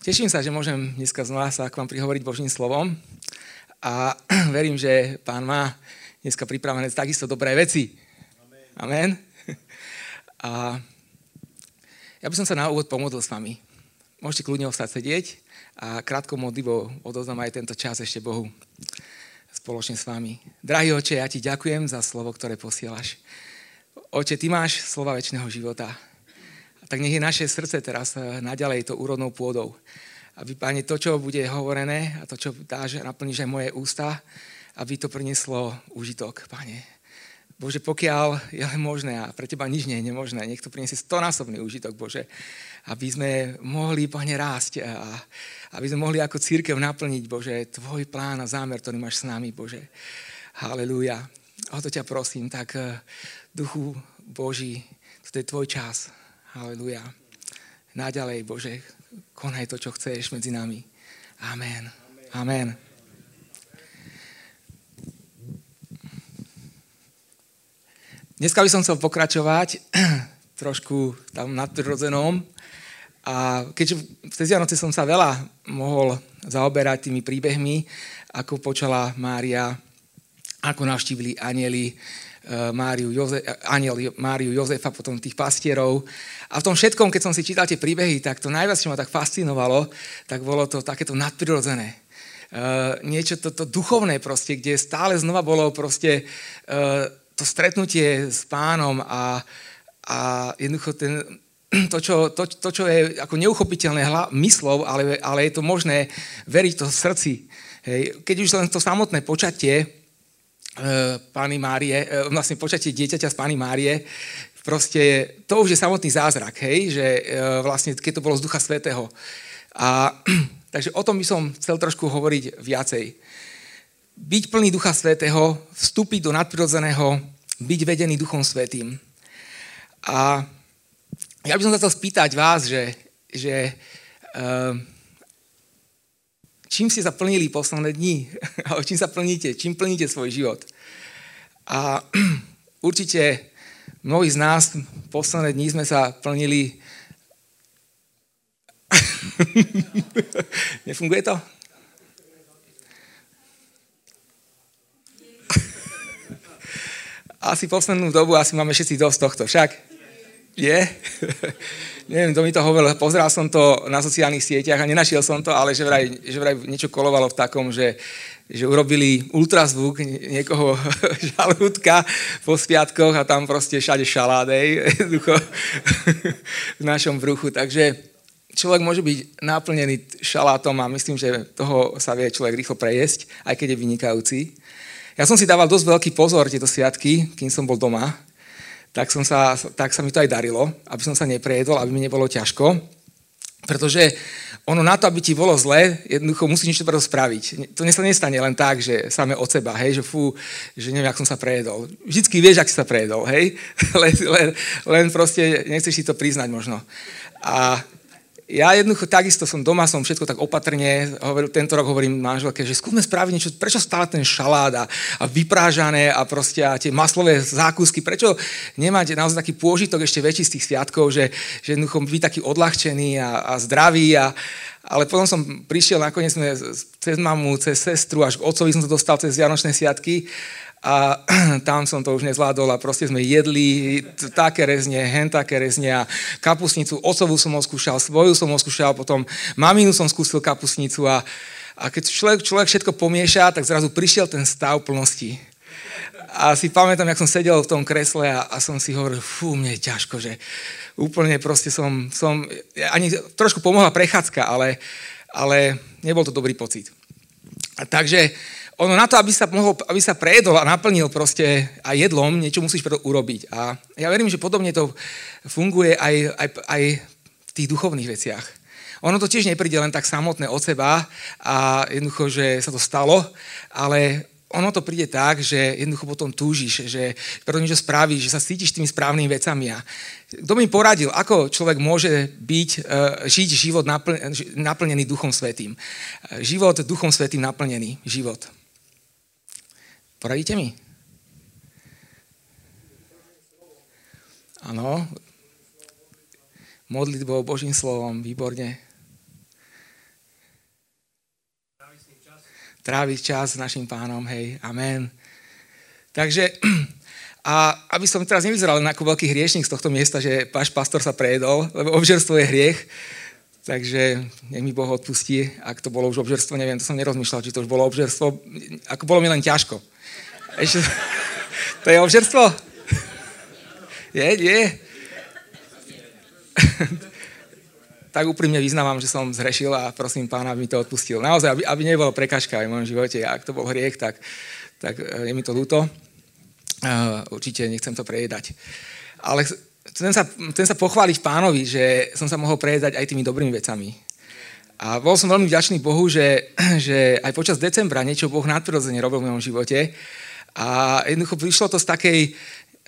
Teším sa, že môžem dneska znova sa k vám prihovoriť Božím slovom a verím, že pán má dneska pripravené takisto dobré veci. Amen. A ja by som sa na úvod pomodlil s vami. Môžete kľudne ostať sedieť a krátko modlivou odoznám aj tento čas ešte Bohu spoločne s vami. Drahý oče, ja ti ďakujem za slovo, ktoré posielaš. Oče, ty máš slova väčšného života tak nech je naše srdce teraz eh, naďalej to úrodnou pôdou. Aby, Pane, to, čo bude hovorené a to, čo dáš, naplníš aj moje ústa, aby to prinieslo užitok, Pane. Bože, pokiaľ je len možné a pre Teba nič nie je nemožné, nech to priniesie stonásobný užitok, Bože, aby sme mohli, Pane, rásť a aby sme mohli ako církev naplniť, Bože, Tvoj plán a zámer, ktorý máš s nami, Bože. Halelúja. O to ťa prosím, tak eh, Duchu Boží, to je Tvoj čas. Haleluja. Naďalej, Bože, konaj to, čo chceš medzi nami. Amen. Amen. Dneska by som chcel pokračovať trošku tam nadprirodzenom. A keďže tej Vianoce som sa veľa mohol zaoberať tými príbehmi, ako počala Mária, ako navštívili anieli, Máriu, Joze, aniel Máriu Jozefa, potom tých pastierov. A v tom všetkom, keď som si čítal tie príbehy, tak to najviac, čo ma tak fascinovalo, tak bolo to takéto nadprirodzené. Uh, niečo toto to duchovné proste, kde stále znova bolo proste to stretnutie s pánom a, a jednoducho ten, to, čo, to, to, čo je ako neuchopiteľné hla, myslov, ale, ale je to možné veriť to v srdci. Hej. Keď už len to samotné počatie, Pány Márie, e, vlastne počatie dieťaťa z Pány Márie, proste to už je samotný zázrak, hej, že e, vlastne keď to bolo z Ducha Svetého. A, takže o tom by som chcel trošku hovoriť viacej. Byť plný Ducha Svetého, vstúpiť do nadprirodzeného, byť vedený Duchom Svetým. A ja by som sa chcel spýtať vás, že, že uh, čím ste sa plnili posledné dni, alebo čím sa plníte, čím plníte svoj život. A určite mnohí z nás posledné dni sme sa plnili... Nefunguje to? Asi poslednú dobu asi máme všetci dosť tohto, však? Je? neviem, kto mi to hovoril, pozeral som to na sociálnych sieťach a nenašiel som to, ale že vraj, že vraj niečo kolovalo v takom, že, že urobili ultrazvuk niekoho žalúdka po spiatkoch a tam proste všade šaládej v našom bruchu. Takže človek môže byť naplnený šalátom a myslím, že toho sa vie človek rýchlo prejesť, aj keď je vynikajúci. Ja som si dával dosť veľký pozor tieto sviatky, kým som bol doma, tak, som sa, tak sa mi to aj darilo, aby som sa neprejedol, aby mi nebolo ťažko. Pretože ono na to, aby ti bolo zle, jednoducho musíš niečo preto spraviť. To sa nestane len tak, že samé od seba, hej, že fú, že neviem, jak som sa prejedol. Vždycky vieš, ak si sa prejedol, hej, len, len, len proste nechceš si to priznať možno. A ja jednoducho takisto som doma, som všetko tak opatrne, hovoril, tento rok hovorím manželke, že skúsme spraviť niečo, prečo stále ten šalát a, a vyprážané a proste a tie maslové zákusky, prečo nemať naozaj taký pôžitok ešte väčší z tých sviatkov, že, že jednoducho byť taký odľahčený a, a zdravý a, ale potom som prišiel, nakoniec sme cez mamu, cez sestru, až k otcovi som to dostal cez Vianočné sviatky a tam som to už nezvládol a proste sme jedli také rezne, hen také rezne a kapusnicu, ocovú som oskúšal, svoju som oskúšal, potom maminu som skúsil kapusnicu a, a keď človek, človek všetko pomieša, tak zrazu prišiel ten stav plnosti. A si pamätám, jak som sedel v tom kresle a, a som si hovoril, fú, mne je ťažko, že úplne proste som, som ani trošku pomohla prechádzka, ale, ale nebol to dobrý pocit. A takže ono na to, aby sa, mohol, aby sa prejedol a naplnil proste aj jedlom, niečo musíš preto urobiť. A ja verím, že podobne to funguje aj, aj, aj v tých duchovných veciach. Ono to tiež nepríde len tak samotné od seba a jednoducho, že sa to stalo, ale ono to príde tak, že jednoducho potom túžiš, že preto niečo spravíš, že sa cítiš tými správnymi vecami. A kto mi poradil, ako človek môže byť, e, žiť život naplnený Duchom Svetým. E, život Duchom Svetým naplnený život. Poradíte mi? Áno. Modlitbou, Božím slovom, výborne. Tráviť čas s našim pánom, hej, amen. Takže, a aby som teraz nevyzeral len ako veľký hriešnik z tohto miesta, že váš pastor sa prejedol, lebo obžerstvo je hriech, takže nech mi Boh odpustí, ak to bolo už obžerstvo, neviem, to som nerozmýšľal, či to už bolo obžerstvo, ako bolo mi len ťažko. Ešte, to je obžerstvo? Je, je. tak úprimne vyznávam, že som zhrešil a prosím pána, aby mi to odpustil. Naozaj, aby, aby nebolo prekažka aj v mojom živote. Ak to bol hriech, tak, tak je mi to ľúto. Určite nechcem to prejedať. Ale chcem sa, chcem sa pochváliť pánovi, že som sa mohol prejedať aj tými dobrými vecami. A bol som veľmi vďačný Bohu, že, že aj počas decembra niečo Boh nadprirodzene robil v mojom živote. A jednoducho prišlo to z takej,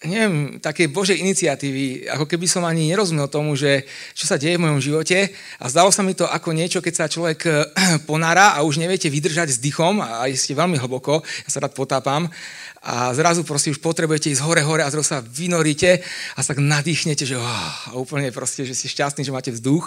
neviem, také Božej iniciatívy, ako keby som ani nerozumel tomu, že čo sa deje v mojom živote a zdalo sa mi to ako niečo, keď sa človek ponára a už neviete vydržať s dýchom a ste veľmi hlboko, ja sa rád potápam a zrazu proste už potrebujete ísť hore, hore a zrazu sa vynoríte a sa nadýchnete, že oh, úplne proste, že ste šťastní, že máte vzduch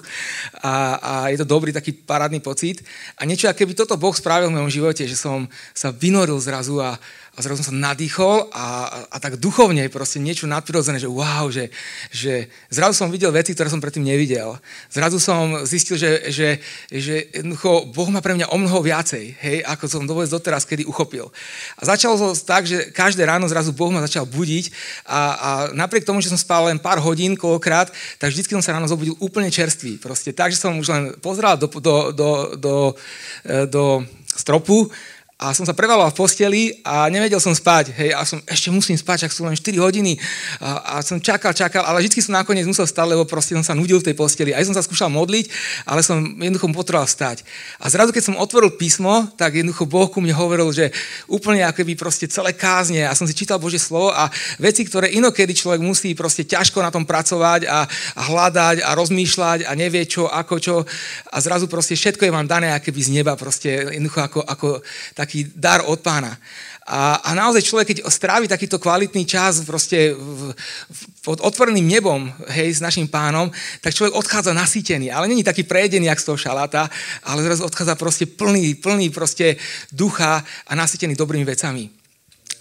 a, a je to dobrý taký parádny pocit. A niečo, keby toto Boh spravil v mojom živote, že som sa vynoril zrazu a, a zrazu som sa nadýchol a, a, tak duchovne proste niečo nadprirodzené, že wow, že, že zrazu som videl veci, ktoré som predtým nevidel. Zrazu som zistil, že, že, že jednoducho Boh má pre mňa o mnoho viacej, hej, ako som vôbec doteraz kedy uchopil. A začalo to tak, že každé ráno zrazu Boh ma začal budiť a, a napriek tomu, že som spal len pár hodín koľkokrát, tak vždy som sa ráno zobudil úplne čerstvý. Proste tak, že som už len pozeral do, do, do, do, e, do stropu a som sa prevaloval v posteli a nevedel som spať. Hej, a som ešte musím spať, ak sú len 4 hodiny. A, a som čakal, čakal, ale vždy som nakoniec musel stať, lebo proste som sa nudil v tej posteli. Aj som sa skúšal modliť, ale som jednoducho potreboval stať. A zrazu, keď som otvoril písmo, tak jednoducho Boh ku mne hovoril, že úplne ako by proste celé kázne. A som si čítal Božie slovo a veci, ktoré inokedy človek musí proste ťažko na tom pracovať a, a hľadať a rozmýšľať a nevie čo, ako čo. A zrazu proste všetko je vám dané akéby z neba, proste jednoducho ako, ako taký dar od pána. A, a naozaj človek, keď strávi takýto kvalitný čas proste v, v, pod otvoreným nebom, hej, s našim pánom, tak človek odchádza nasýtený. Ale není taký prejedený, jak z toho šaláta, ale zrazu odchádza proste plný, plný proste ducha a nasýtený dobrými vecami.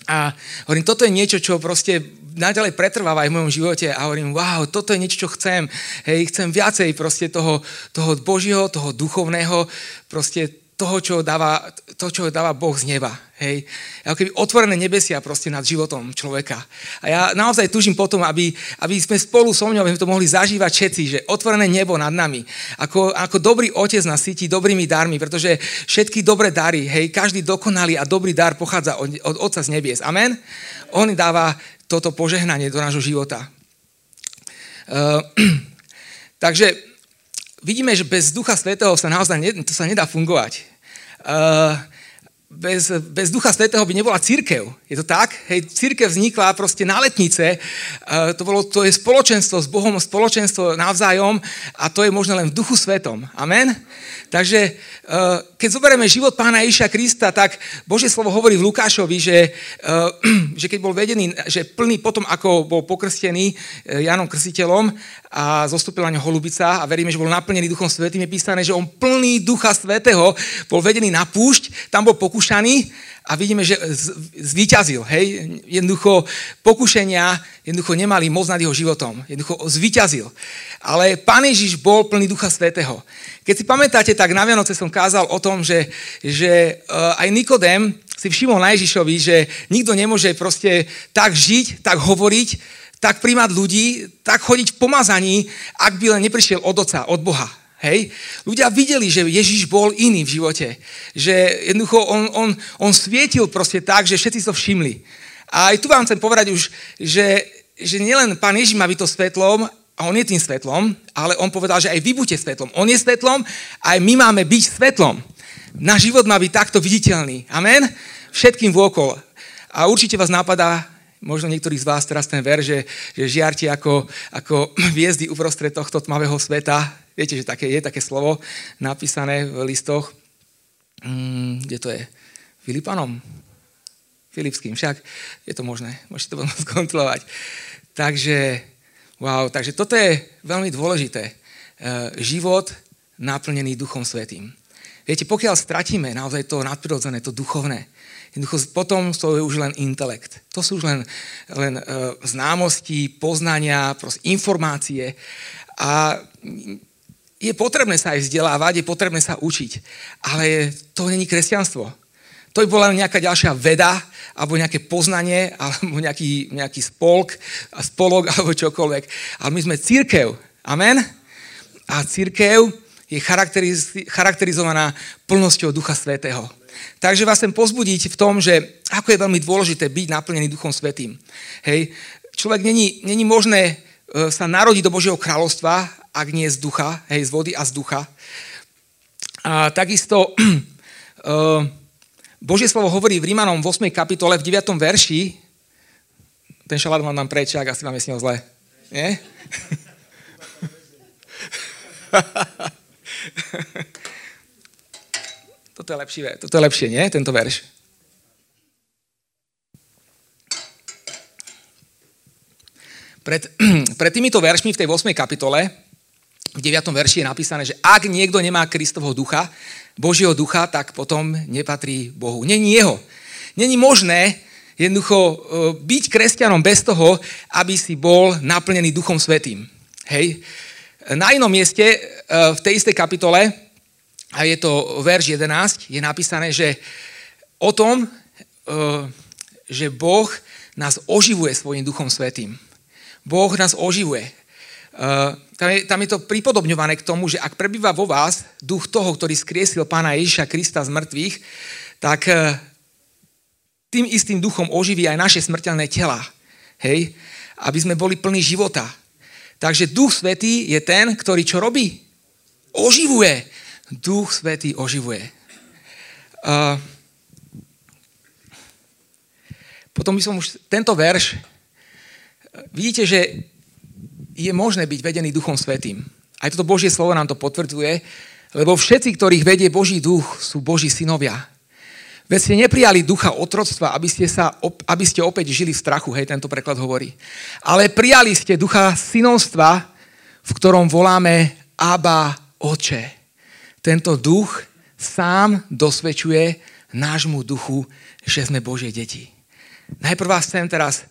A hovorím, toto je niečo, čo proste naďalej pretrváva aj v mojom živote a hovorím, wow, toto je niečo, čo chcem. Hej, chcem viacej proste toho, toho Božieho, toho duchovného, proste toho, čo dáva, to, čo dáva Boh z neba. Hej. Ako keby otvorené nebesia proste nad životom človeka. A ja naozaj tužím potom, aby, aby sme spolu so mňou aby sme to mohli zažívať všetci, že otvorené nebo nad nami. Ako, ako dobrý otec nás cíti dobrými darmi, pretože všetky dobré dary, hej, každý dokonalý a dobrý dar pochádza od, od Otca z nebies. Amen? On dáva toto požehnanie do nášho života. Uh, takže vidíme, že bez Ducha Svetého sa naozaj ne, to sa nedá fungovať. Uh, bez, bez Ducha Svetého by nebola církev. Je to tak? Hej, církev vznikla proste na letnice. Uh, to, bolo, to je spoločenstvo s Bohom, spoločenstvo navzájom a to je možno len v Duchu Svetom. Amen? Takže uh, keď zoberieme život pána Iša Krista, tak Božie slovo hovorí v Lukášovi, že, uh, že keď bol vedený, že plný potom, ako bol pokrstený Janom Krstiteľom a zostúpila ňo holubica a veríme, že bol naplnený Duchom Svetým, je písané, že on plný Ducha Svetého bol vedený na púšť, tam bol pokúšaný a vidíme, že zvíťazil. Hej? Jednoducho pokušenia jednoducho nemali moc nad jeho životom. Jednoducho zvíťazil. Ale Pán Ježiš bol plný Ducha Svetého. Keď si pamätáte, tak na Vianoce som kázal o tom, že, že eh, aj Nikodem si všimol na Ježišovi, že nikto nemôže proste tak žiť, tak hovoriť, tak príjmať ľudí, tak chodiť v pomazaní, ak by len neprišiel od Otca, od Boha. Hej? Ľudia videli, že Ježiš bol iný v živote. Že jednoducho on, on, on svietil proste tak, že všetci to všimli. A aj tu vám chcem povedať už, že, že nielen Pán Ježiš má byť to svetlom, a on je tým svetlom, ale on povedal, že aj vy buďte svetlom. On je svetlom aj my máme byť svetlom. Náš život má byť takto viditeľný. Amen? Všetkým vôkol. A určite vás napadá možno niektorí z vás teraz ten ver, že, že žiarte ako, ako hviezdy uprostred tohto tmavého sveta. Viete, že také je také slovo napísané v listoch. Mm, kde to je? Filipanom? Filipským, však je to možné, môžete to potom skontrolovať. Takže, wow, takže toto je veľmi dôležité. E, život naplnený Duchom Svetým. Viete, pokiaľ stratíme naozaj to nadprirodzené, to duchovné, jednoducho potom to je už len intelekt. To sú už len, len uh, známosti, poznania, informácie. A je potrebné sa aj vzdelávať, je potrebné sa učiť. Ale to není kresťanstvo. To by bola nejaká ďalšia veda, alebo nejaké poznanie, alebo nejaký, nejaký spolk, spolok, alebo čokoľvek. Ale my sme církev. Amen? A církev je charakteriz, charakterizovaná plnosťou Ducha Svetého. Takže vás chcem pozbudiť v tom, že ako je veľmi dôležité byť naplnený Duchom Svetým. Hej. Človek není, není možné e, sa narodiť do Božieho kráľovstva, ak nie z ducha, hej, z vody a z ducha. A takisto uh, Božie slovo hovorí v Rímanom v 8. kapitole, v 9. verši, ten šalát mám tam preč, ak asi vám je s ním zle. Nie? toto je lepšie, toto je lepšie, nie? Tento verš. Pred, pred týmito veršmi v tej 8. kapitole, v 9. verši je napísané, že ak niekto nemá Kristovho ducha, Božieho ducha, tak potom nepatrí Bohu. Není jeho. Není možné jednoducho e, byť kresťanom bez toho, aby si bol naplnený Duchom Svetým. Hej. Na inom mieste e, v tej istej kapitole, a je to verš 11, je napísané, že o tom, e, že Boh nás oživuje svojim Duchom Svetým. Boh nás oživuje. Tam, je, tam je to pripodobňované k tomu, že ak prebýva vo vás duch toho, ktorý skriesil pána Ježiša Krista z mŕtvych, tak uh, tým istým duchom oživí aj naše smrteľné tela. Hej? Aby sme boli plní života. Takže duch svetý je ten, ktorý čo robí? Oživuje. Duch svetý oživuje. Uh, potom by som už tento verš, vidíte, že je možné byť vedený Duchom Svetým. Aj toto Božie slovo nám to potvrdzuje, lebo všetci, ktorých vedie Boží duch, sú Boží synovia. Veď ste neprijali ducha otroctva, aby ste, sa, aby ste opäť žili v strachu, hej, tento preklad hovorí. Ale prijali ste ducha synovstva, v ktorom voláme Abba Oče. Tento duch sám dosvedčuje nášmu duchu, že sme Božie deti. Najprv vás chcem teraz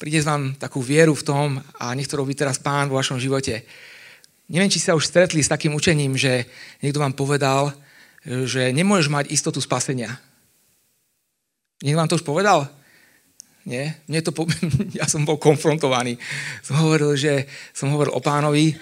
príde vám takú vieru v tom a nech to robí teraz pán vo vašom živote. Neviem, či sa už stretli s takým učením, že niekto vám povedal, že nemôžeš mať istotu spasenia. Niekto vám to už povedal? Nie? Mne to po... ja som bol konfrontovaný. Som hovoril, že som hovoril o pánovi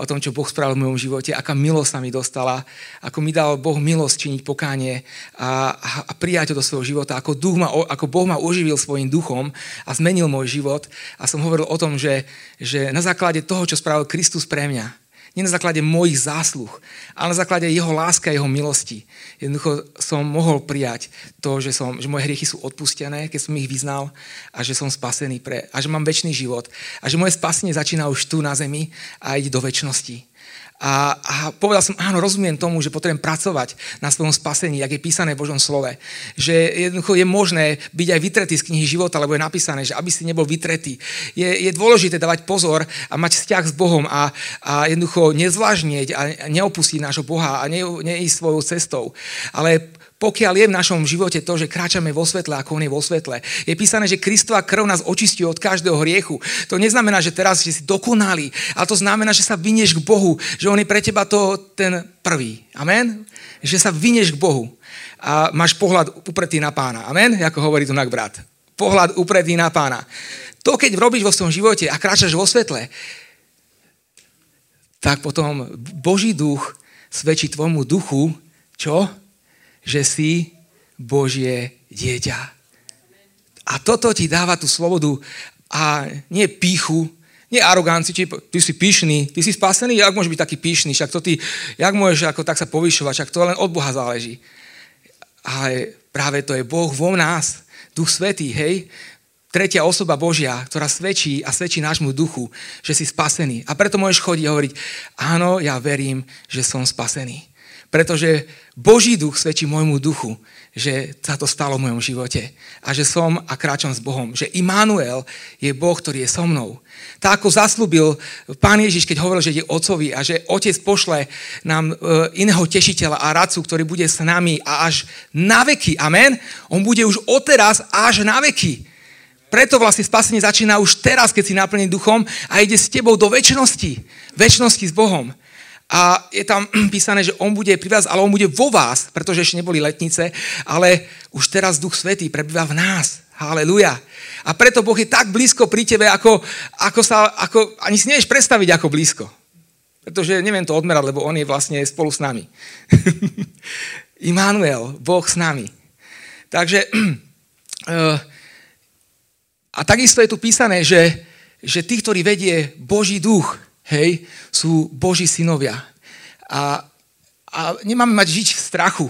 o tom, čo Boh spravil v mojom živote, aká milosť sa mi dostala, ako mi dal Boh milosť činiť pokánie a, a prijať to do svojho života, ako, duch ma, ako Boh ma oživil svojim duchom a zmenil môj život. A som hovoril o tom, že, že na základe toho, čo spravil Kristus pre mňa, nie na základe mojich zásluh, ale na základe jeho lásky a jeho milosti. Jednoducho som mohol prijať to, že, som, že moje hriechy sú odpustené, keď som ich vyznal a že som spasený pre, a že mám väčší život. A že moje spasenie začína už tu na zemi a ide do väčšnosti. A, a povedal som, áno, rozumiem tomu, že potrebujem pracovať na svojom spasení, jak je písané v Božom slove. Že jednoducho je možné byť aj vytretý z knihy života, lebo je napísané, že aby si nebol vytretý. Je, je dôležité dávať pozor a mať vzťah s Bohom a, a jednoducho nezvlážnieť a neopustiť nášho Boha a ne, neísť svojou cestou. Ale pokiaľ je v našom živote to, že kráčame vo svetle, ako on je vo svetle. Je písané, že Kristová krv nás očistí od každého hriechu. To neznamená, že teraz že si dokonalý, ale to znamená, že sa vynieš k Bohu, že on je pre teba to ten prvý. Amen? Že sa vynieš k Bohu a máš pohľad upretý na pána. Amen? Ako hovorí tu brat. Pohľad upretý na pána. To, keď robíš vo svojom živote a kráčaš vo svetle, tak potom Boží duch svedčí tvojmu duchu, čo? Že si Božie dieťa. A toto ti dáva tú slobodu a nie píchu, nie aroganci, či ty si píšný, ty si spasený, jak môžeš byť taký píšný, však to ty, jak môžeš ako tak sa povyšovať, však to len od Boha záleží. Ale práve to je Boh vo nás, Duch Svetý, hej, tretia osoba Božia, ktorá svedčí a svedčí nášmu duchu, že si spasený. A preto môžeš chodiť a hovoriť, áno, ja verím, že som spasený. Pretože Boží duch svedčí môjmu duchu, že sa to stalo v mojom živote a že som a kráčam s Bohom. Že Immanuel je Boh, ktorý je so mnou. Tak ako zaslúbil pán Ježiš, keď hovoril, že ide otcovi a že otec pošle nám e, iného tešiteľa a radcu, ktorý bude s nami a až na veky. Amen? On bude už odteraz až na veky. Preto vlastne spasenie začína už teraz, keď si naplnený duchom a ide s tebou do väčšnosti. Väčšnosti s Bohom. A je tam písané, že on bude pri vás, ale on bude vo vás, pretože ešte neboli letnice, ale už teraz Duch Svetý prebýva v nás. Haleluja. A preto Boh je tak blízko pri tebe, ako, ako sa, ako, ani si nevieš predstaviť, ako blízko. Pretože neviem to odmerať, lebo on je vlastne spolu s nami. Immanuel, Boh s nami. Takže uh, a takisto je tu písané, že, že tí, ktorí vedie Boží duch, hej, sú Boží synovia. A, a nemáme mať žiť v strachu,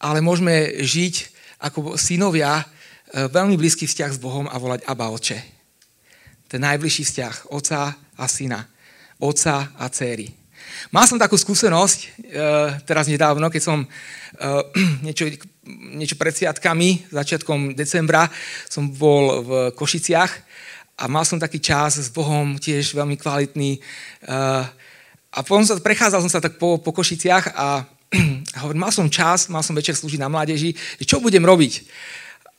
ale môžeme žiť ako synovia e, veľmi blízky vzťah s Bohom a volať Abba Oče. Ten najbližší vzťah oca a syna, oca a céry. Mal som takú skúsenosť e, teraz nedávno, keď som e, niečo, niečo pred sviatkami, začiatkom decembra, som bol v Košiciach a mal som taký čas s Bohom, tiež veľmi kvalitný. Uh, a potom sa, prechádzal som sa tak po, po Košiciach a hovorím, mal som čas, mal som večer slúžiť na mládeži, čo budem robiť.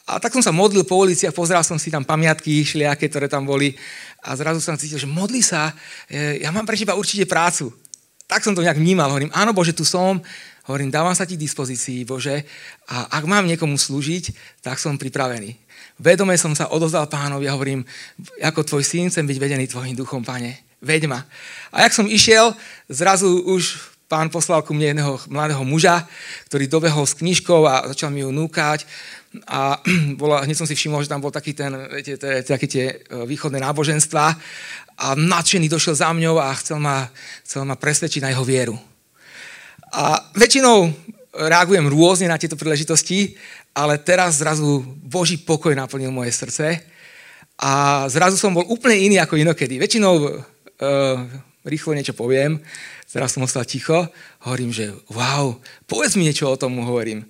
A tak som sa modlil po uliciach, pozeral som si tam pamiatky, šliaké, ktoré tam boli a zrazu som cítil, že modli sa, e, ja mám pre teba určite prácu. Tak som to nejak vnímal, hovorím, áno Bože, tu som, hovorím, dávam sa ti dispozícii, Bože, a ak mám niekomu slúžiť, tak som pripravený. Vedome som sa odozdal pánovi a hovorím, ako tvoj syn chcem byť vedený tvojim duchom, pane. Veď ma. A jak som išiel, zrazu už pán poslal ku mne jedného mladého muža, ktorý dobehol s knižkou a začal mi ju núkať. A bola, hneď som si všimol, že tam bol taký ten, viete, také tie e, východné náboženstva a nadšený došiel za mňou a chcel ma, chcel ma presvedčiť na jeho vieru. A väčšinou reagujem rôzne na tieto príležitosti, ale teraz zrazu Boží pokoj naplnil moje srdce a zrazu som bol úplne iný ako inokedy. Väčšinou uh, rýchlo niečo poviem, teraz som ostal ticho, hovorím, že wow, povedz mi niečo o tom, hovorím.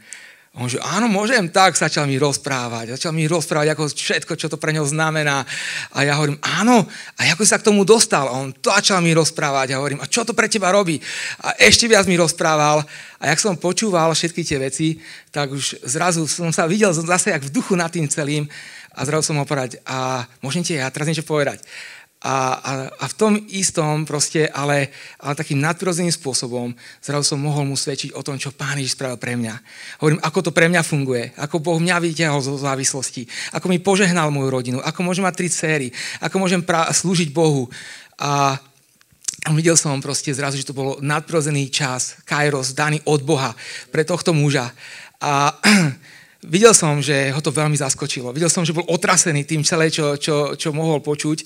On že áno, môžem, tak začal mi rozprávať. Začal mi rozprávať ako všetko, čo to pre ňo znamená. A ja hovorím, áno, a ako sa k tomu dostal? A on začal mi rozprávať a hovorím, a čo to pre teba robí? A ešte viac mi rozprával. A jak som počúval všetky tie veci, tak už zrazu som sa videl zase jak v duchu nad tým celým a zrazu som ho povedať, a môžem ti ja teraz niečo povedať. A, a, a v tom istom proste, ale, ale takým nadprirodzeným spôsobom zrazu som mohol mu svedčiť o tom, čo Pán Ježiš spravil pre mňa. Hovorím, ako to pre mňa funguje, ako Boh mňa vyťahol zo závislosti, ako mi požehnal moju rodinu, ako môžem mať tri céry, ako môžem pra- slúžiť Bohu. A a videl som proste zrazu, že to bol nadprirodzený čas, kairos, daný od Boha pre tohto muža. A videl som, že ho to veľmi zaskočilo. Videl som, že bol otrasený tým celé, čo, čo, čo mohol počuť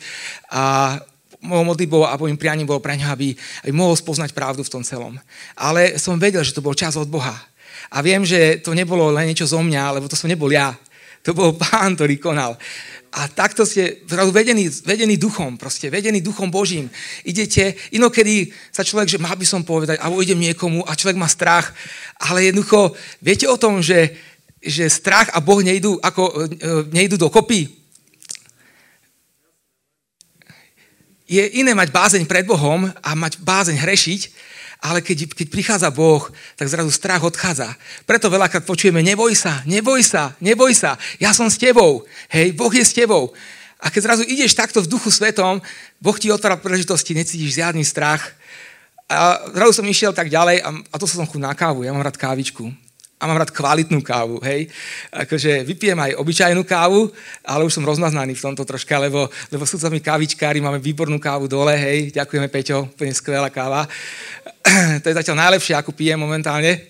a mojou modlitbou a môjim prianím bolo pre ňa, aby, aby mohol spoznať pravdu v tom celom. Ale som vedel, že to bol čas od Boha. A viem, že to nebolo len niečo zo mňa, lebo to som nebol ja. To bol pán, ktorý konal. A takto ste zrazu vedení, vedení duchom, proste vedení duchom Božím. Idete, inokedy sa človek, že mal by som povedať, alebo idem niekomu a človek má strach, ale jednoducho, viete o tom, že že strach a Boh nejdú, ako, e, nejdú do kopy. Je iné mať bázeň pred Bohom a mať bázeň hrešiť, ale keď, keď prichádza Boh, tak zrazu strach odchádza. Preto veľakrát počujeme, neboj sa, neboj sa, neboj sa, ja som s tebou, hej, Boh je s tebou. A keď zrazu ideš takto v duchu svetom, Boh ti otvára príležitosti, necítiš žiadny strach. A zrazu som išiel tak ďalej a, a to som chuť na kávu, ja mám rád kávičku a mám rád kvalitnú kávu, hej. Akože vypijem aj obyčajnú kávu, ale už som rozmaznaný v tomto troška, lebo, lebo sú mi kávičkári, máme výbornú kávu dole, hej. Ďakujeme, Peťo, úplne skvelá káva. to je zatiaľ najlepšie, ako pijem momentálne.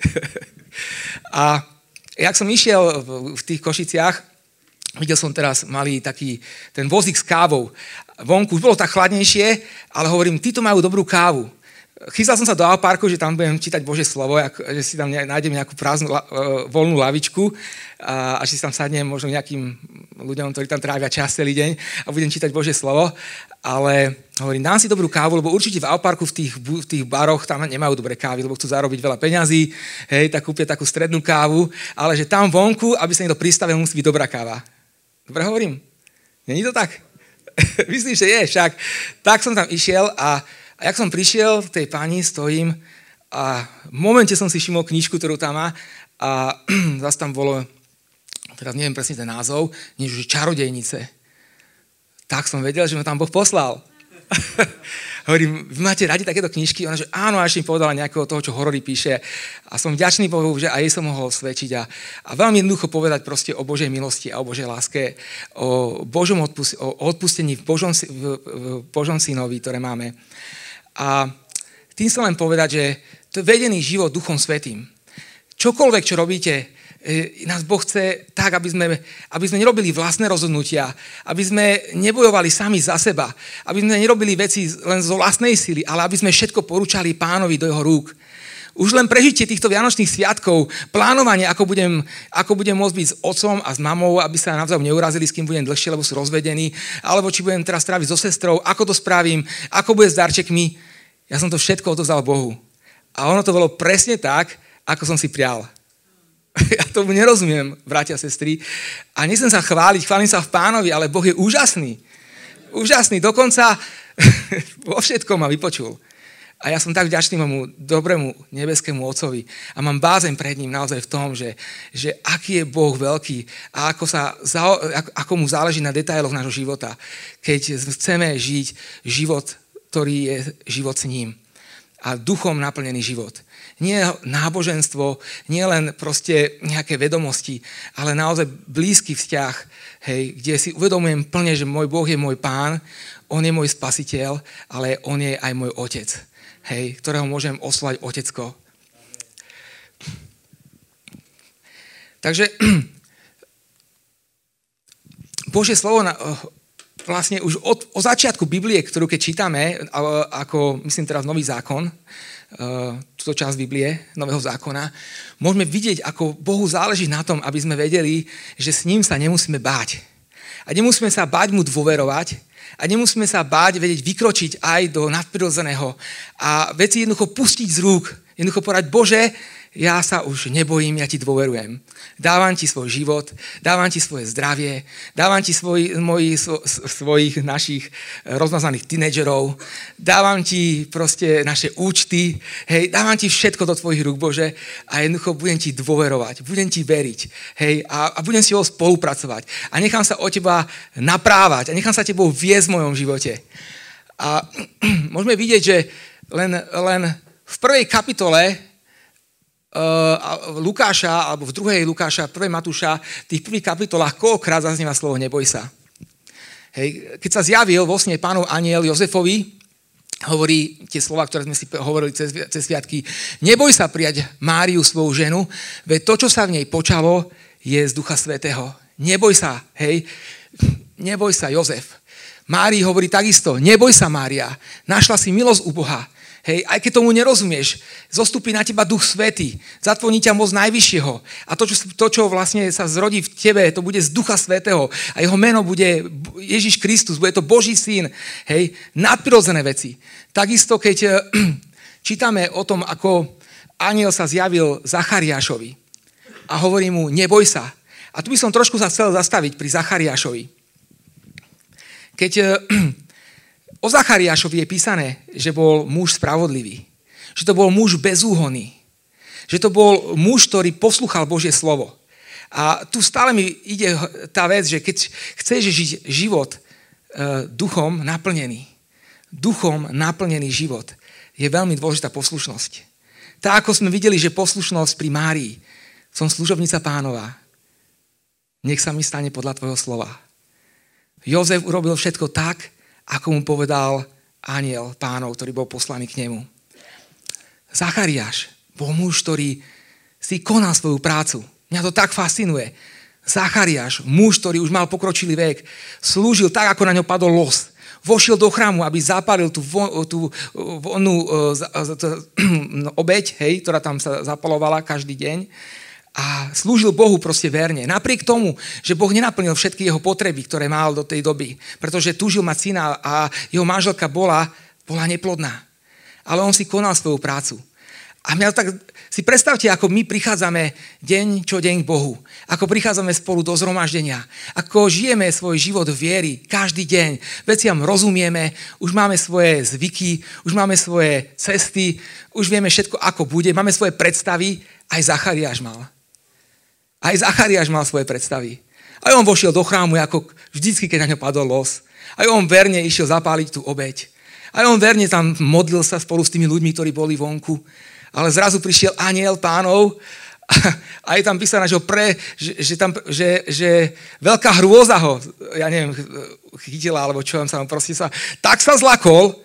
a jak som išiel v tých Košiciach, videl som teraz malý taký ten vozík s kávou. Vonku už bolo tak chladnejšie, ale hovorím, títo majú dobrú kávu chystal som sa do Alparku, že tam budem čítať Bože slovo, že si tam nájdem nejakú prázdnu, e, voľnú lavičku a, a že si tam sadnem možno nejakým ľuďom, ktorí tam trávia čas celý deň a budem čítať Bože slovo. Ale hovorím, dám si dobrú kávu, lebo určite v Alparku v tých, v tých baroch tam nemajú dobré kávy, lebo chcú zarobiť veľa peňazí, hej, tak kúpia takú strednú kávu, ale že tam vonku, aby sa niekto pristavil, musí byť dobrá káva. Dobre hovorím? Není to tak? Myslím, že je však. Tak som tam išiel a a jak som prišiel tej pani, stojím a v momente som si všimol knižku, ktorú tam má a zase tam bolo, teraz neviem presne ten názov, niečo, že čarodejnice. Tak som vedel, že ma tam Boh poslal. Hovorím, vy máte radi takéto knižky? Ona, že áno, až mi povedala nejakého toho, čo Horory píše. A som vďačný Bohu, že aj jej som mohol svedčiť. A, a veľmi jednoducho povedať proste o Božej milosti a o Božej láske, o Božom odpust, o odpustení v Božom, v, v Božom synovi, ktoré máme. A tým sa len povedať, že to je vedený život Duchom Svetým. Čokoľvek, čo robíte, e, nás Boh chce tak, aby sme, aby sme nerobili vlastné rozhodnutia, aby sme nebojovali sami za seba, aby sme nerobili veci len zo vlastnej sily, ale aby sme všetko porúčali pánovi do jeho rúk. Už len prežitie týchto vianočných sviatkov, plánovanie, ako budem, ako budem môcť byť s otcom a s mamou, aby sa navzájom neurazili, s kým budem dlhšie, lebo sú rozvedení, alebo či budem teraz tráviť so sestrou, ako to spravím, ako bude s darčekmi. Ja som to všetko odovzdal Bohu. A ono to bolo presne tak, ako som si prial. Ja tomu nerozumiem, bratia a sestry. A nechcem sa chváliť, chválim sa v pánovi, ale Boh je úžasný. Úžasný, dokonca vo všetkom ma vypočul. A ja som tak vďačný môjmu dobrému nebeskému Otcovi a mám bázeň pred ním naozaj v tom, že, že aký je Boh veľký a ako, sa, ako, mu záleží na detailoch nášho života, keď chceme žiť život, ktorý je život s ním a duchom naplnený život. Nie náboženstvo, nie len proste nejaké vedomosti, ale naozaj blízky vzťah, hej, kde si uvedomujem plne, že môj Boh je môj pán, on je môj spasiteľ, ale on je aj môj otec hej, ktorého môžem oslať otecko. Takže Božie slovo na, vlastne už od, od začiatku Biblie, ktorú keď čítame, ako myslím teraz Nový zákon, túto časť Biblie, Nového zákona, môžeme vidieť, ako Bohu záleží na tom, aby sme vedeli, že s ním sa nemusíme báť. A nemusíme sa báť mu dôverovať, a nemusíme sa báť vedieť vykročiť aj do nadprirodzeného a veci jednoducho pustiť z rúk. Jednoducho povedať, Bože, ja sa už nebojím, ja ti dôverujem. Dávam ti svoj život, dávam ti svoje zdravie, dávam ti svoj, moji, svo, svojich našich rozmazaných tínedžerov, dávam ti proste naše účty, hej, dávam ti všetko do tvojich rúk, Bože, a jednoducho budem ti dôverovať, budem ti veriť, hej, a, a budem si ho spolupracovať. A nechám sa o teba naprávať a nechám sa tebou viesť v mojom živote. A môžeme vidieť, že len, len v prvej kapitole uh, Lukáša, alebo v druhej Lukáša, prvej Matúša, v tých prvých kapitolách, koľkokrát zaznieva slovo neboj sa. Hej, keď sa zjavil vo sne pánov aniel Jozefovi, hovorí tie slova, ktoré sme si hovorili cez, cez sviatky, neboj sa prijať Máriu, svoju ženu, veď to, čo sa v nej počalo, je z Ducha Svetého. Neboj sa, hej, neboj sa, Jozef. Márii hovorí takisto, neboj sa, Mária, našla si milosť u Boha. Hej, aj keď tomu nerozumieš, zostupí na teba Duch Svetý, zatvoní ťa moc Najvyššieho. A to čo, to, čo vlastne sa zrodí v tebe, to bude z Ducha Svetého. A jeho meno bude Ježiš Kristus, bude to Boží syn. Hej, nadprirodzené veci. Takisto, keď eh, čítame o tom, ako aniel sa zjavil Zachariášovi a hovorí mu, neboj sa. A tu by som trošku sa chcel zastaviť pri Zachariášovi. Keď eh, O Zachariášovi je písané, že bol muž spravodlivý. Že to bol muž bezúhonný. Že to bol muž, ktorý poslúchal Božie slovo. A tu stále mi ide tá vec, že keď chceš žiť život e, duchom naplnený, duchom naplnený život, je veľmi dôležitá poslušnosť. Tak ako sme videli, že poslušnosť pri Márii, som služobnica pánova, nech sa mi stane podľa tvojho slova. Jozef urobil všetko tak, ako mu povedal aniel pánov, ktorý bol poslaný k nemu. Zachariáš bol muž, ktorý si konal svoju prácu. Mňa to tak fascinuje. Zachariáš, muž, ktorý už mal pokročilý vek, slúžil tak, ako na ňo padol los. vošiel do chrámu, aby zapálil tú, tú vonnú no, obeď, hej, ktorá tam sa zapalovala každý deň a slúžil Bohu proste verne. Napriek tomu, že Boh nenaplnil všetky jeho potreby, ktoré mal do tej doby, pretože túžil mať syna a jeho manželka bola, bola neplodná. Ale on si konal svoju prácu. A mňa tak si predstavte, ako my prichádzame deň čo deň k Bohu. Ako prichádzame spolu do zhromaždenia. Ako žijeme svoj život viery každý deň. Veciam rozumieme, už máme svoje zvyky, už máme svoje cesty, už vieme všetko, ako bude. Máme svoje predstavy. Aj Zachariáš mal. Aj Zachariáš mal svoje predstavy. Aj on vošiel do chrámu, ako vždycky, keď na ňo padol los. Aj on verne išiel zapáliť tú obeď. Aj on verne tam modlil sa spolu s tými ľuďmi, ktorí boli vonku ale zrazu prišiel aniel pánov a je tam písané, že, pre, že, že, tam, že, že veľká hrôza ho, ja neviem, chytila, alebo čo sa proste sa, tak sa zlakol,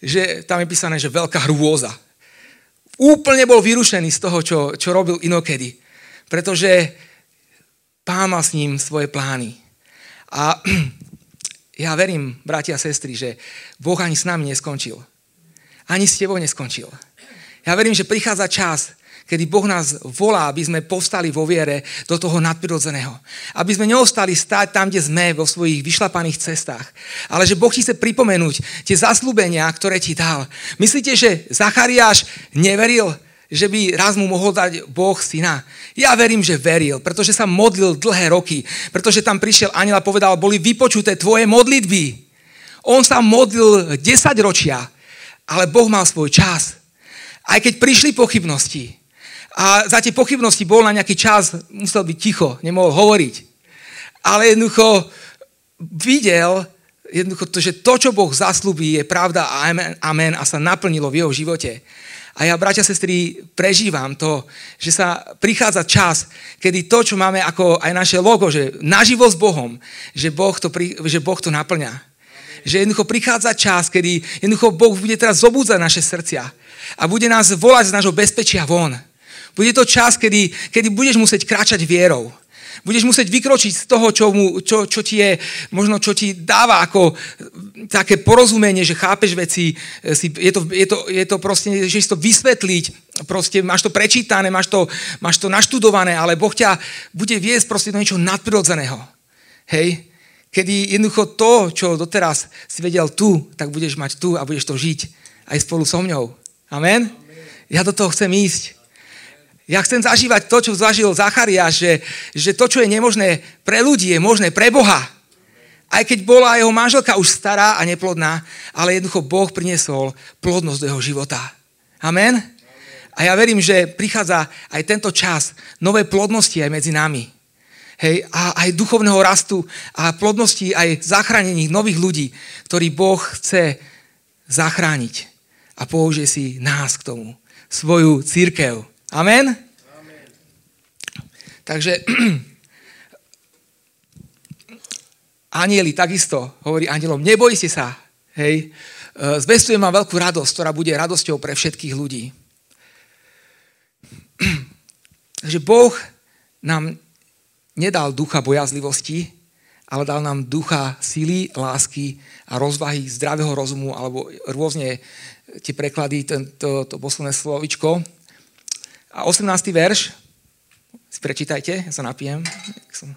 že tam je písané, že veľká hrôza. Úplne bol vyrušený z toho, čo, čo robil inokedy. Pretože pán má s ním svoje plány. A ja verím, bratia a sestry, že Boh ani s nami neskončil. Ani s tebou neskončil. Ja verím, že prichádza čas, kedy Boh nás volá, aby sme povstali vo viere do toho nadprirodzeného. Aby sme neostali stáť tam, kde sme, vo svojich vyšlapaných cestách. Ale že Boh ti chce pripomenúť tie zaslúbenia, ktoré ti dal. Myslíte, že Zachariáš neveril, že by raz mu mohol dať Boh syna? Ja verím, že veril, pretože sa modlil dlhé roky. Pretože tam prišiel aniel a povedal, boli vypočuté tvoje modlitby. On sa modlil 10 ročia, ale Boh mal svoj čas. Aj keď prišli pochybnosti a za tie pochybnosti bol na nejaký čas, musel byť ticho, nemohol hovoriť. Ale jednoducho videl, jednoducho to, že to, čo Boh zaslúbí, je pravda a amen, amen a sa naplnilo v jeho živote. A ja, bratia, sestry, prežívam to, že sa prichádza čas, kedy to, čo máme ako aj naše logo, že naživo s Bohom, že Boh to, že boh to naplňa. Že jednoducho prichádza čas, kedy jednoducho Boh bude teraz zobúdzať naše srdcia a bude nás volať z nášho bezpečia von. Bude to čas, kedy, kedy budeš musieť kráčať vierou. Budeš musieť vykročiť z toho, čo, mu, čo, čo ti je, možno čo ti dáva ako také porozumenie, že chápeš veci, e, si, je, to, je, to, je to proste, že si to vysvetliť, proste máš to prečítané, máš to, máš to naštudované, ale Boh ťa bude viesť proste do niečo nadprirodzeného. Hej? Kedy jednoducho to, čo doteraz si vedel tu, tak budeš mať tu a budeš to žiť aj spolu so mňou. Amen? Ja do toho chcem ísť. Ja chcem zažívať to, čo zažil Zachariáš, že, že to, čo je nemožné pre ľudí, je možné pre Boha. Aj keď bola jeho manželka už stará a neplodná, ale jednoducho Boh priniesol plodnosť do jeho života. Amen? A ja verím, že prichádza aj tento čas nové plodnosti aj medzi nami. Hej, a aj duchovného rastu a plodnosti, aj zachránení nových ľudí, ktorí Boh chce zachrániť a použije si nás k tomu. Svoju církev. Amen? Amen. Takže anieli takisto hovorí anielom, nebojte sa, hej, e, zvestujem vám veľkú radosť, ktorá bude radosťou pre všetkých ľudí. Takže Boh nám nedal ducha bojazlivosti, ale dal nám ducha síly, lásky a rozvahy, zdravého rozumu, alebo rôzne tie preklady, to, to posledné slovičko. A 18. verš, si prečítajte, ja sa napijem. Som...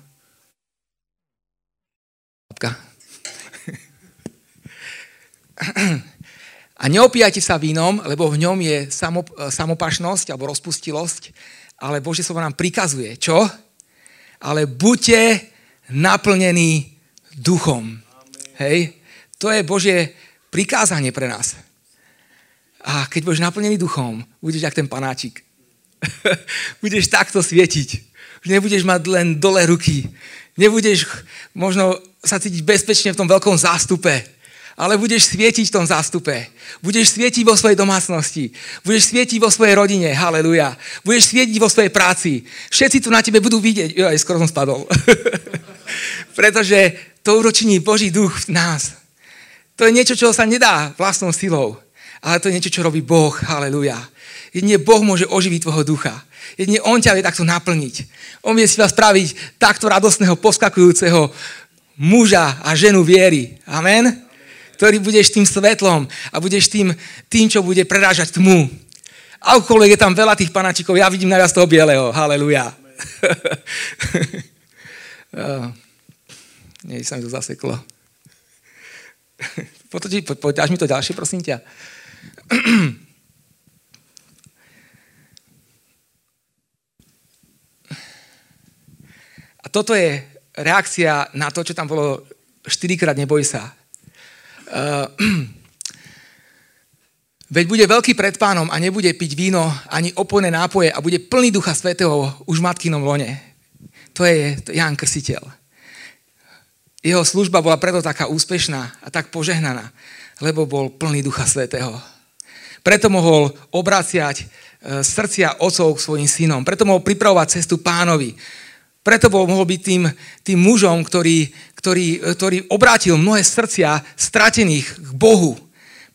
A neopíjajte sa vínom, lebo v ňom je samopašnosť alebo rozpustilosť, ale Božie slovo nám prikazuje. Čo? Ale buďte naplnení duchom. Hej? To je Božie prikázanie pre nás. A keď budeš naplnený duchom, budeš jak ten panáčik. budeš takto svietiť. Už nebudeš mať len dole ruky. Nebudeš možno sa cítiť bezpečne v tom veľkom zástupe. Ale budeš svietiť v tom zástupe. Budeš svietiť vo svojej domácnosti. Budeš svietiť vo svojej rodine. Haleluja. Budeš svietiť vo svojej práci. Všetci tu na tebe budú vidieť. Jo, aj skoro som spadol. Pretože to uročení Boží duch v nás. To je niečo, čo sa nedá vlastnou silou ale to je niečo, čo robí Boh. Haleluja. Jedine Boh môže oživiť tvojho ducha. Jedine On ťa vie takto naplniť. On vie si vás spraviť takto radostného, poskakujúceho muža a ženu viery. Amen? ktorý budeš tým svetlom a budeš tým, tým čo bude prerážať tmu. Akokoľvek je tam veľa tých panáčikov, ja vidím najviac toho bieleho. Haleluja. Nie sa mi to zaseklo. Poď, poď, poď, dáš mi to ďalšie, prosím ťa. A toto je reakcia na to, čo tam bolo štyrikrát neboj sa. Uh, Veď bude veľký pred pánom a nebude piť víno ani opojné nápoje a bude plný ducha svetého už v matkinom lone. To je Jan Krsiteľ. Jeho služba bola preto taká úspešná a tak požehnaná, lebo bol plný ducha svetého. Preto mohol obraciať e, srdcia otcov k svojim synom. Preto mohol pripravovať cestu pánovi. Preto bol, mohol byť tým, tým mužom, ktorý, ktorý, ktorý obrátil mnohé srdcia stratených k Bohu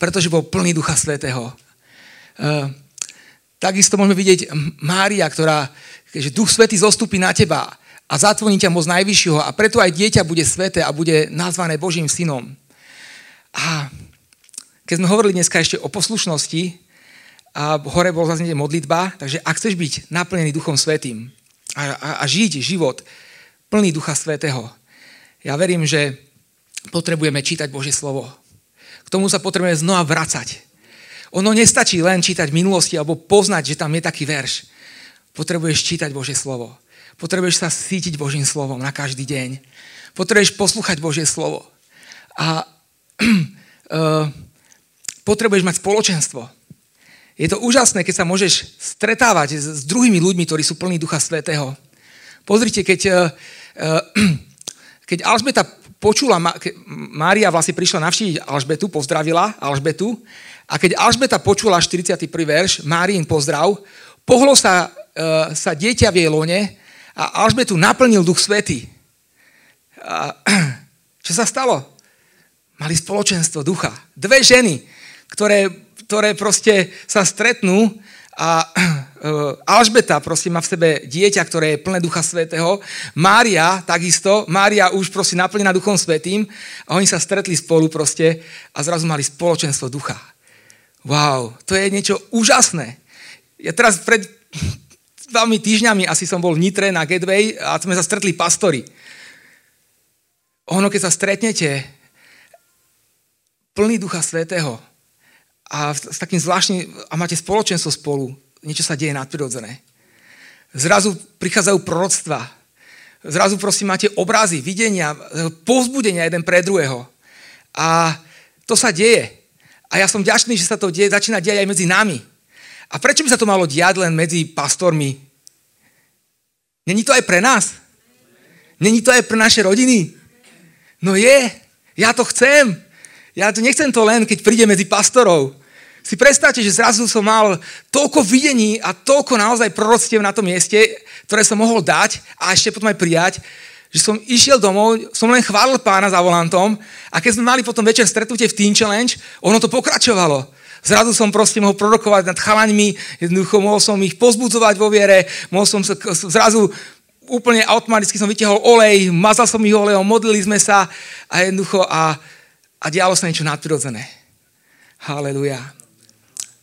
pretože bol plný Ducha Svetého. Uh, takisto môžeme vidieť Mária, ktorá, keďže Duch Svetý zostupí na teba a zatvoní ťa moc najvyššieho a preto aj dieťa bude sveté a bude nazvané Božím synom. A keď sme hovorili dneska ešte o poslušnosti, a hore bol zase modlitba, takže ak chceš byť naplnený Duchom Svetým a, a, a žiť život plný Ducha Svetého, ja verím, že potrebujeme čítať Božie slovo. K tomu sa potrebujeme znova vracať. Ono nestačí len čítať minulosti alebo poznať, že tam je taký verš. Potrebuješ čítať Božie slovo. Potrebuješ sa sítiť Božím slovom na každý deň. Potrebuješ poslúchať Božie slovo. A uh, potrebuješ mať spoločenstvo. Je to úžasné, keď sa môžeš stretávať s, druhými ľuďmi, ktorí sú plní Ducha Svetého. Pozrite, keď, uh, uh, keď Alžbeta počula, Mária vlastne prišla navštíviť Alžbetu, pozdravila Alžbetu a keď Alžbeta počula 41. verš, Márin pozdrav, pohlo sa, e, sa dieťa v jej lone a Alžbetu naplnil Duch Svety. A, čo sa stalo? Mali spoločenstvo ducha. Dve ženy, ktoré, ktoré proste sa stretnú a uh, Alžbeta proste má v sebe dieťa, ktoré je plné Ducha Svetého. Mária takisto, Mária už proste naplnená Duchom Svetým a oni sa stretli spolu proste a zrazu mali spoločenstvo ducha. Wow, to je niečo úžasné. Ja teraz pred dvami týždňami asi som bol v Nitre na Gateway a sme sa stretli pastori. Ono, keď sa stretnete plný Ducha Svetého, a s takým zvláštnym, a máte spoločenstvo spolu, niečo sa deje nadprirodzené. Zrazu prichádzajú proroctva. Zrazu prosím máte obrazy, videnia, povzbudenia jeden pre druhého. A to sa deje. A ja som vďačný, že sa to deje, začína diať aj medzi nami. A prečo by sa to malo diať len medzi pastormi? Není to aj pre nás? Není to aj pre naše rodiny? No je. Ja to chcem. Ja tu nechcem to len, keď príde medzi pastorov. Si predstavte, že zrazu som mal toľko videní a toľko naozaj proroctiev na tom mieste, ktoré som mohol dať a ešte potom aj prijať, že som išiel domov, som len chválil pána za volantom a keď sme mali potom večer stretnutie v Teen Challenge, ono to pokračovalo. Zrazu som proste mohol prorokovať nad chalaňmi, jednoducho mohol som ich pozbudzovať vo viere, mohol som sa, zrazu úplne automaticky som vytiahol olej, mazal som ich olejom, modlili sme sa a jednoducho a a dialo sa niečo nadprirodzené. Haleluja.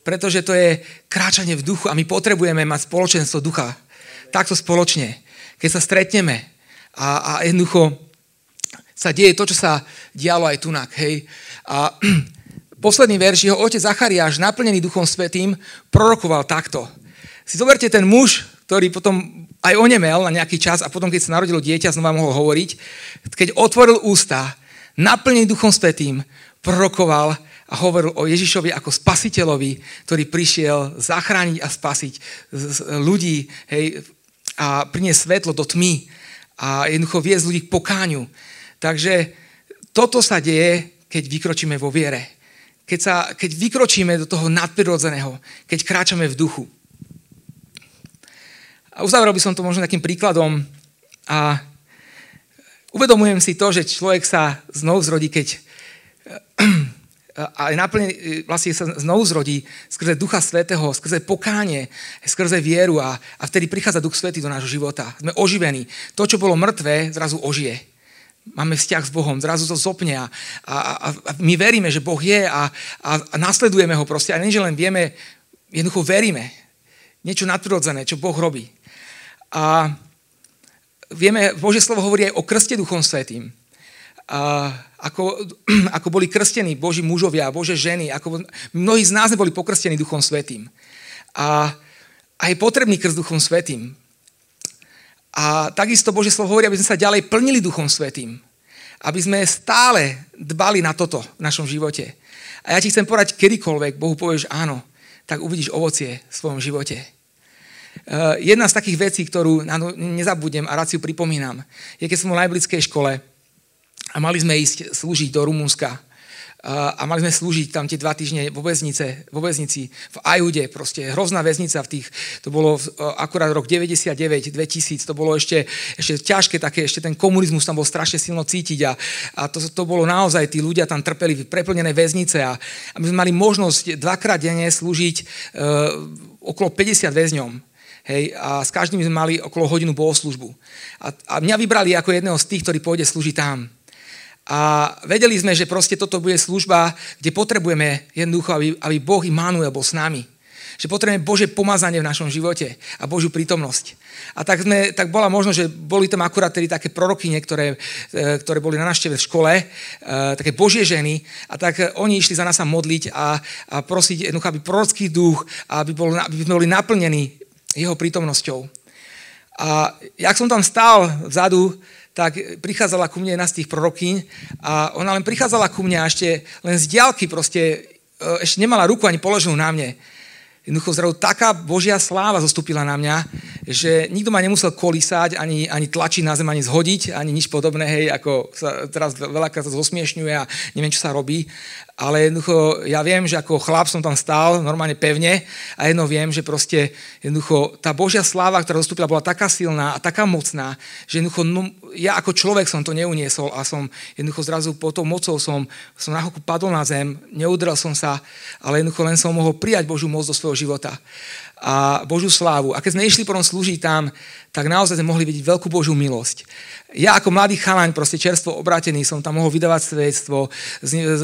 Pretože to je kráčanie v duchu a my potrebujeme mať spoločenstvo ducha. Takto spoločne. Keď sa stretneme a, a jednoducho sa deje to, čo sa dialo aj tunak. Hej. A posledný verš, jeho otec Zachariáš, naplnený Duchom Svetým, prorokoval takto. Si zoberte ten muž, ktorý potom aj onemel na nejaký čas a potom, keď sa narodilo dieťa, znova mohol hovoriť, keď otvoril ústa, naplnený Duchom Svetým, prorokoval a hovoril o Ježišovi ako spasiteľovi, ktorý prišiel zachrániť a spasiť ľudí hej, a priniesť svetlo do tmy a jednoducho viesť ľudí k pokáňu. Takže toto sa deje, keď vykročíme vo viere. Keď, sa, keď vykročíme do toho nadprirodzeného, keď kráčame v duchu. A uzavrel by som to možno takým príkladom a Uvedomujem si to, že človek sa znovu zrodí, keď a naplne, vlastne sa znovu zrodí skrze Ducha Svetého, skrze pokánie, skrze vieru a, a vtedy prichádza Duch Svetý do nášho života. Sme oživení. To, čo bolo mŕtve, zrazu ožije. Máme vzťah s Bohom, zrazu to zopne a, a, a my veríme, že Boh je a, a, a nasledujeme ho proste. A nie, že len vieme, jednoducho veríme. Niečo nadprirodzené, čo Boh robí. A vieme, Bože slovo hovorí aj o krste Duchom Svetým. A ako, ako boli krstení Boží mužovia, Bože ženy, ako mnohí z nás boli pokrstení Duchom Svetým. A, a je potrebný krst Duchom Svetým. A takisto Bože slovo hovorí, aby sme sa ďalej plnili Duchom Svetým. Aby sme stále dbali na toto v našom živote. A ja ti chcem povedať, kedykoľvek Bohu povieš áno, tak uvidíš ovocie v svojom živote. Uh, jedna z takých vecí, ktorú nezabudnem a rád si ju pripomínam, je keď som v najblickej škole a mali sme ísť slúžiť do Rumunska a mali sme slúžiť tam tie dva týždne vo, väznice, vo väznici v Ajude, proste hrozná väznica v tých, to bolo akurát rok 99, 2000, to bolo ešte, ešte ťažké také, ešte ten komunizmus tam bol strašne silno cítiť a, a to, to bolo naozaj, tí ľudia tam trpeli v preplnené väznice a, a my sme mali možnosť dvakrát denne slúžiť uh, okolo 50 väzňom. Hej, a s každým sme mali okolo hodinu bohoslužbu. A, a mňa vybrali ako jedného z tých, ktorý pôjde slúžiť tam. A vedeli sme, že proste toto bude služba, kde potrebujeme jednoducho, aby, aby Boh Immanuel bol s nami. Že potrebujeme Bože pomazanie v našom živote a Božiu prítomnosť. A tak, sme, tak bola možnosť, že boli tam akurát tedy také proroky niektoré, e, ktoré boli na návšteve v škole, e, také Božie ženy, a tak oni išli za nás sa modliť a, a prosiť jednoducho, aby prorocký duch, aby, bol, aby sme boli naplnení jeho prítomnosťou. A jak som tam stál vzadu, tak prichádzala ku mne jedna z tých prorokyň a ona len prichádzala ku mne a ešte len z diálky proste, e, ešte nemala ruku ani položenú na mne. Jednoducho zrazu taká Božia sláva zostúpila na mňa, že nikto ma nemusel kolísať, ani, ani tlačiť na zem, ani zhodiť, ani nič podobné, hej, ako sa teraz veľakrát to zosmiešňuje a neviem, čo sa robí ale jednoducho ja viem, že ako chlap som tam stál normálne pevne a jedno viem, že proste jednoducho tá Božia sláva, ktorá dostúpila, bola taká silná a taká mocná, že jednoducho no, ja ako človek som to neuniesol a som jednoducho zrazu po tou mocou som, som na padol na zem, neudrel som sa, ale jednoducho len som mohol prijať Božiu moc do svojho života a Božiu slávu. A keď sme išli potom slúžiť tam, tak naozaj sme mohli vidieť veľkú Božiu milosť. Ja ako mladý chalaň, proste čerstvo obrátený, som tam mohol vydávať svedectvo, z, z, z,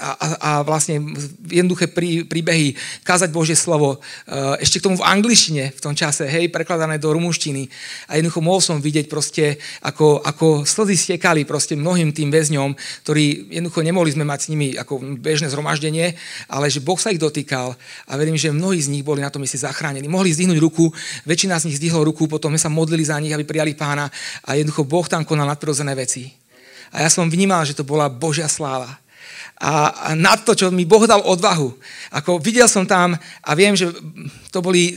a, a, a vlastne jednoduché prí, príbehy, kázať Božie slovo. E, ešte k tomu v angličtine v tom čase, hej, prekladané do rumúštiny. A jednoducho mohol som vidieť proste, ako, ako slzy stekali proste mnohým tým väzňom, ktorí jednoducho nemohli sme mať s nimi ako bežné zhromaždenie, ale že Boh sa ich dotýkal a verím, že mnohí z nich boli na tom mieste zachránení. Mohli zdvihnúť ruku, väčšina z nich zdvihlo ruku, potom sme sa modlili za nich, aby prijali pána a jednoducho Boh tam konal nadprirodzené veci. A ja som vnímal, že to bola Božia sláva a, nad to, čo mi Boh dal odvahu. Ako videl som tam a viem, že to boli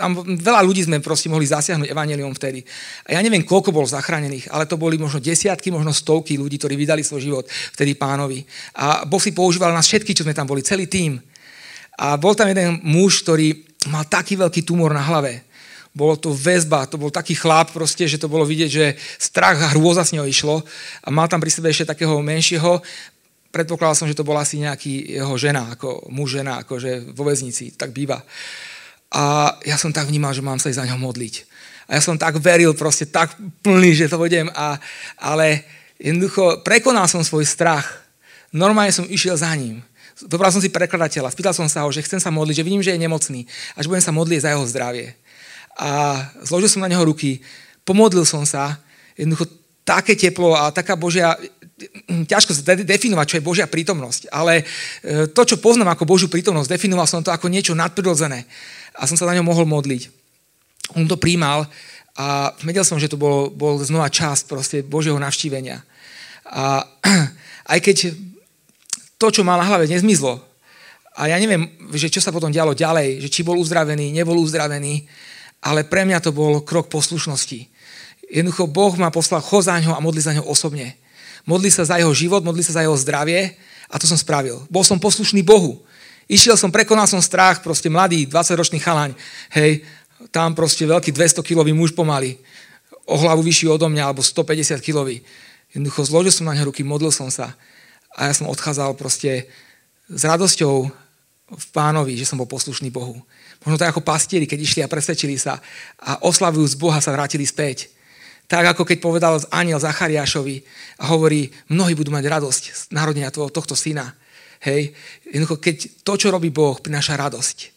tam veľa ľudí sme proste mohli zasiahnuť evanelium vtedy. A ja neviem, koľko bolo zachránených, ale to boli možno desiatky, možno stovky ľudí, ktorí vydali svoj život vtedy pánovi. A Boh si používal nás všetky, čo sme tam boli, celý tým. A bol tam jeden muž, ktorý mal taký veľký tumor na hlave. Bolo to väzba, to bol taký chlap proste, že to bolo vidieť, že strach a hrôza s ňou išlo. A mal tam pri sebe ešte takého menšieho predpokladal som, že to bola asi nejaký jeho žena, ako muž žena, akože vo väznici, tak býva. A ja som tak vnímal, že mám sa za ňo modliť. A ja som tak veril, proste tak plný, že to budem. A, ale jednoducho prekonal som svoj strach. Normálne som išiel za ním. Vybral som si prekladateľa, spýtal som sa ho, že chcem sa modliť, že vidím, že je nemocný až budem sa modliť za jeho zdravie. A zložil som na neho ruky, pomodlil som sa, jednoducho také teplo a taká Božia, ťažko sa definovať, čo je Božia prítomnosť, ale e, to, čo poznám ako Božiu prítomnosť, definoval som to ako niečo nadprirodzené a som sa na ňom mohol modliť. On to príjmal a vedel som, že to bol, bol znova časť proste Božieho navštívenia. A aj keď to, čo mal na hlave, nezmizlo, a ja neviem, že čo sa potom dialo ďalej, že či bol uzdravený, nebol uzdravený, ale pre mňa to bol krok poslušnosti. Jednoducho Boh ma poslal, chod za ňo a modli za ňo osobne. Modli sa za jeho život, modli sa za jeho zdravie a to som spravil. Bol som poslušný Bohu. Išiel som, prekonal som strach, proste mladý, 20-ročný chalaň, hej, tam proste veľký 200-kilový muž pomaly, o hlavu vyšší odo mňa, alebo 150-kilový. Jednoducho zložil som na ňo ruky, modlil som sa a ja som odchádzal proste s radosťou v pánovi, že som bol poslušný Bohu. Možno to ako pastieri, keď išli a presvedčili sa a oslavujúc Boha sa vrátili späť Tak ako keď povedal aniel Zachariášovi a hovorí, mnohí budú mať radosť z narodenia tohto syna. Hej, jednoducho, keď to, čo robí Boh, prináša radosť,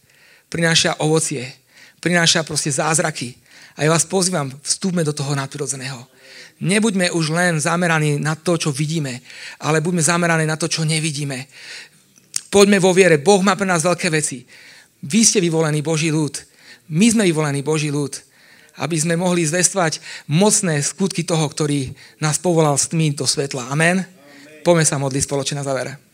prináša ovocie, prináša proste zázraky. A ja vás pozývam, vstúpme do toho nadprirodzeného. Nebuďme už len zameraní na to, čo vidíme, ale buďme zameraní na to, čo nevidíme. Poďme vo viere. Boh má pre nás veľké veci. Vy ste vyvolení Boží ľud. My sme vyvolení Boží ľud. Aby sme mohli zvestovať mocné skutky toho, ktorý nás povolal s tmy do svetla. Amen. Amen. Poďme sa modliť spoločne na záver.